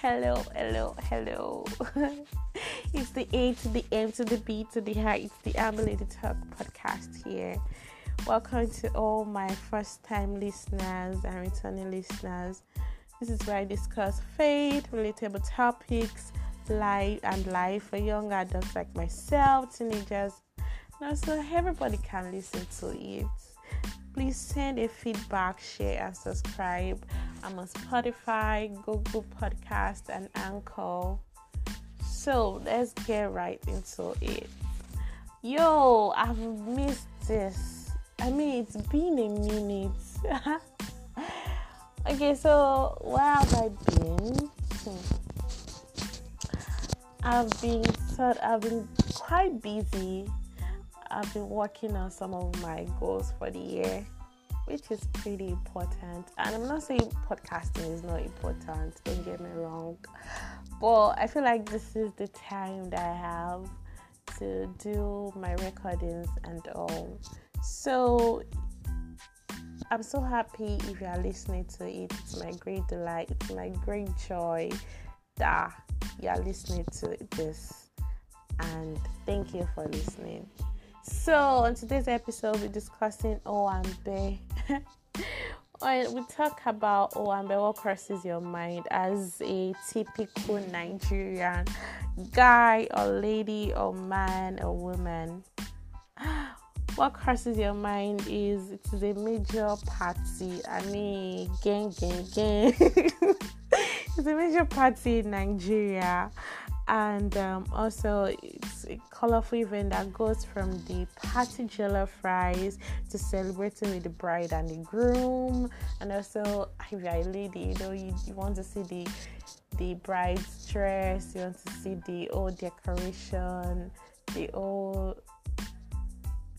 hello, hello, hello. it's the A to the M to the B to the I. It's the Ability Talk podcast here. Welcome to all my first time listeners and returning listeners. This is where I discuss faith, relatable topics, life, and life for young adults like myself, teenagers, and also everybody can listen to it please send a feedback, share, and subscribe. I'm on Spotify, Google Podcast, and Anchor. So let's get right into it. Yo, I've missed this. I mean, it's been a minute. okay, so where have I been? Hmm. I've been I've been quite busy I've been working on some of my goals for the year, which is pretty important. And I'm not saying podcasting is not important, don't get me wrong, but I feel like this is the time that I have to do my recordings and all. So I'm so happy if you are listening to it. It's my great delight, it's my great joy that you are listening to this. And thank you for listening. So, on today's episode, we're discussing Owambe. we talk about Owambe, what crosses your mind as a typical Nigerian guy or lady or man or woman. What crosses your mind is it is a major party. I mean, gang, gang, gang. it's a major party in Nigeria and um, also it's a colorful event that goes from the party jollof rice to celebrating with the bride and the groom and also if you're a lady you know you, you want to see the the bride's dress you want to see the old decoration the old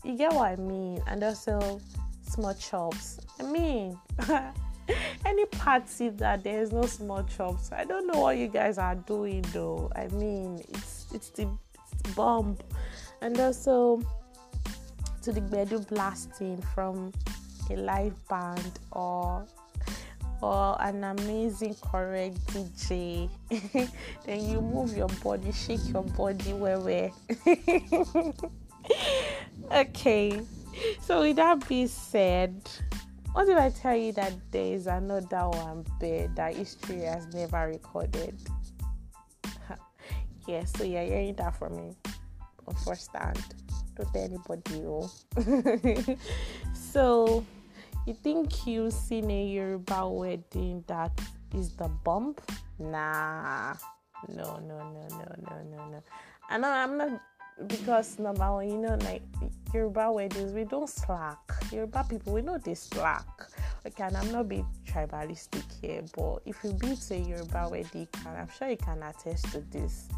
you get what i mean and also small chops i mean any party that there's no small chops. I don't know what you guys are doing though. I mean, it's it's the bomb, and also to the gbedu blasting from a live band or or an amazing correct DJ. then you move your body, shake your body where where. okay. So with that being said, what if I tell you that there is another one bed that history has never recorded? Yeah, so you're hearing that from me on first hand. Don't tell anybody. Oh. so, you think you've seen a Yoruba wedding that is the bump? Nah. No, no, no, no, no, no, no. I know I'm not because number one, you know, like Yoruba weddings, we don't slack. Yoruba people, we know they slack. Okay, and I'm not being tribalistic here, but if you be to a Yoruba wedding, can I'm sure you can attest to this.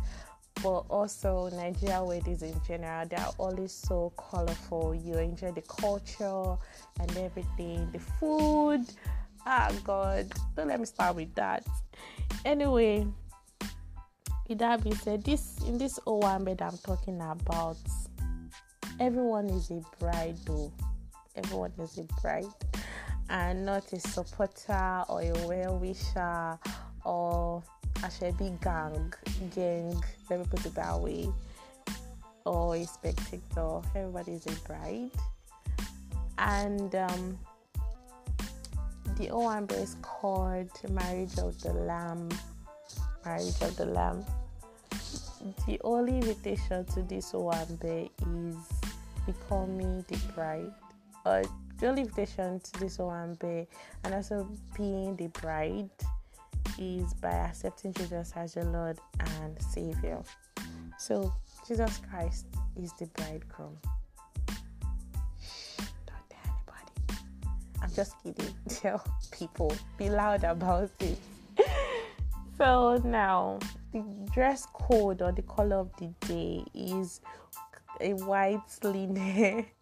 But also, Nigeria weddings in general, they are always so colorful. You enjoy the culture and everything, the food. Ah, God, don't let me start with that. Anyway, with that being said, this in this Owambe I'm talking about, everyone is a bride though. Everyone is a bride and not a supporter or a well wisher or a shabby gang gang, let me put it that way. Or a spectator. Everybody is a bride. And um the Owambe is called Marriage of the Lamb marriage of the lamb. The only invitation to this Owambe is becoming the bride. Only invitation to this Owambe and also being the bride is by accepting Jesus as your Lord and Savior. So Jesus Christ is the bridegroom. Don't tell anybody. I'm just kidding. Tell people. Be loud about it. So now the dress code or the color of the day is a white linen.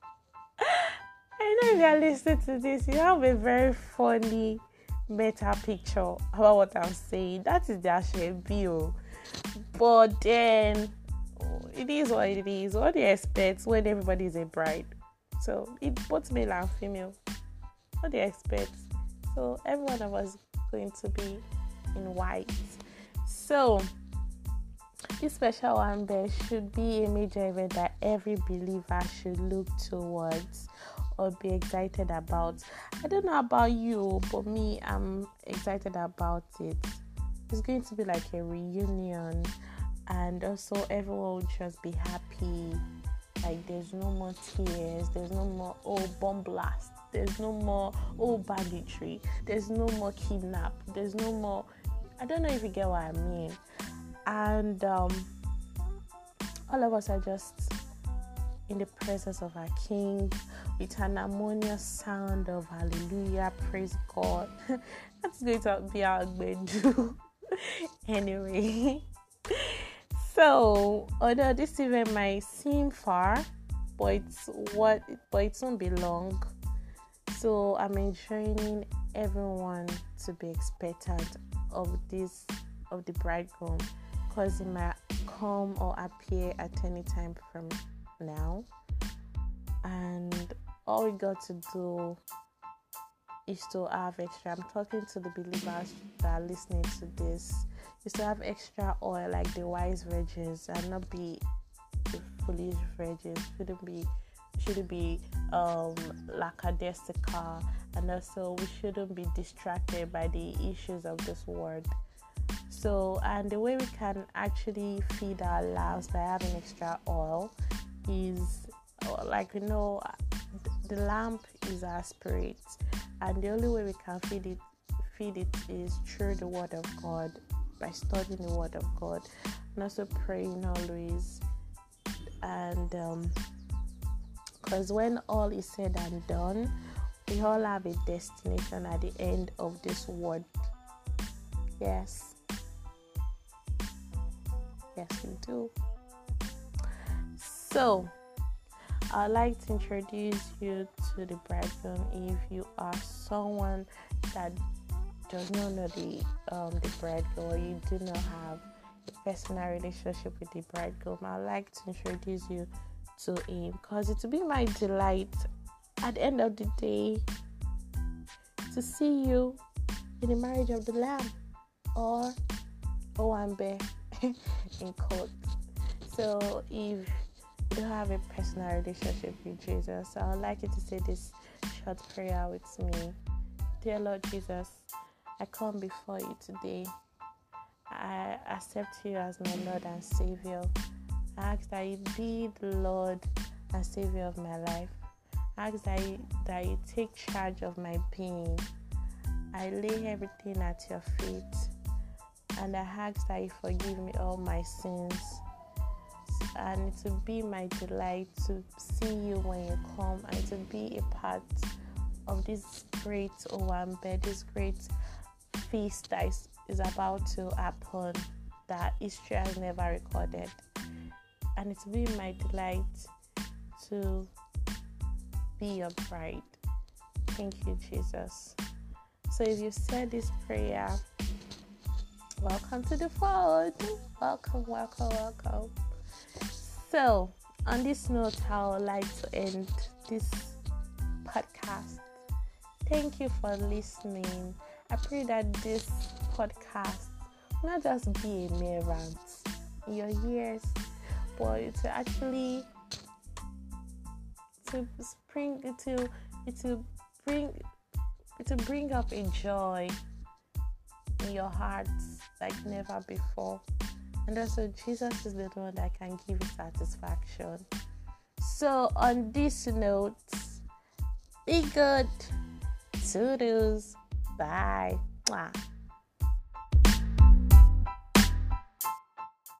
I know if you're listening to this, you have a very funny meta picture about what I'm saying. That is the actual view. But then it is what it is. What do you expect when everybody is a bride? So it both male and female. What do you expect? So every one of us going to be in white. So, this special one there should be a major event that every believer should look towards or be excited about. I don't know about you, but me, I'm excited about it. It's going to be like a reunion, and also everyone will just be happy. Like there's no more tears, there's no more oh bomb blast, there's no more oh banditry, there's no more kidnap, there's no more. I don't know if you get what I mean. And um, all of us are just in the presence of our King with an harmonious sound of hallelujah, praise God. That's going to be our do. anyway, so although this event might seem far, but it's what but it won't be long. So I'm enjoining everyone to be expectant of this of the bridegroom because he might come or appear at any time from now and all we got to do is to have extra. I'm talking to the believers that are listening to this. Is to have extra oil like the wise virgins and not be the foolish virgins. Shouldn't be shouldn't be um lackadaisical and also we shouldn't be distracted by the issues of this world. So and the way we can actually feed our lives by having extra oil is like you know the lamp is our spirit and the only way we can feed it feed it is through the word of god by studying the word of god and also praying always. And because um, when all is said and done we all have a destination at the end of this world. Yes. Yes we do. So I'd like to introduce you to the bridegroom if you are someone that does not know the um, the bridegroom or you do not have a personal relationship with the bridegroom. I'd like to introduce you to him because it will be my delight at the end of the day to see you in the marriage of the lamb or Owambe in court. So if do have a personal relationship with Jesus, So I would like you to say this short prayer with me. Dear Lord Jesus, I come before you today. I accept you as my Lord and Savior. I ask that you be the Lord and Savior of my life. I ask that you, that you take charge of my being. I lay everything at your feet and I ask that you forgive me all my sins and it will be my delight to see you when you come and to be a part of this great Owambe, this great feast that is, is about to happen that history has never recorded. And it will be my delight to be your bride. Thank you, Jesus. So if you said this prayer, welcome to the fold. Welcome, welcome, welcome. So, on this note, I would like to end this podcast. Thank you for listening. I pray that this podcast will not just be a mere rant in your ears, but it will actually to spring to will bring will bring up a joy in your hearts like never before. And also, Jesus is the one that can give you satisfaction. So, on this note, be good. Toodles. Bye. Mwah.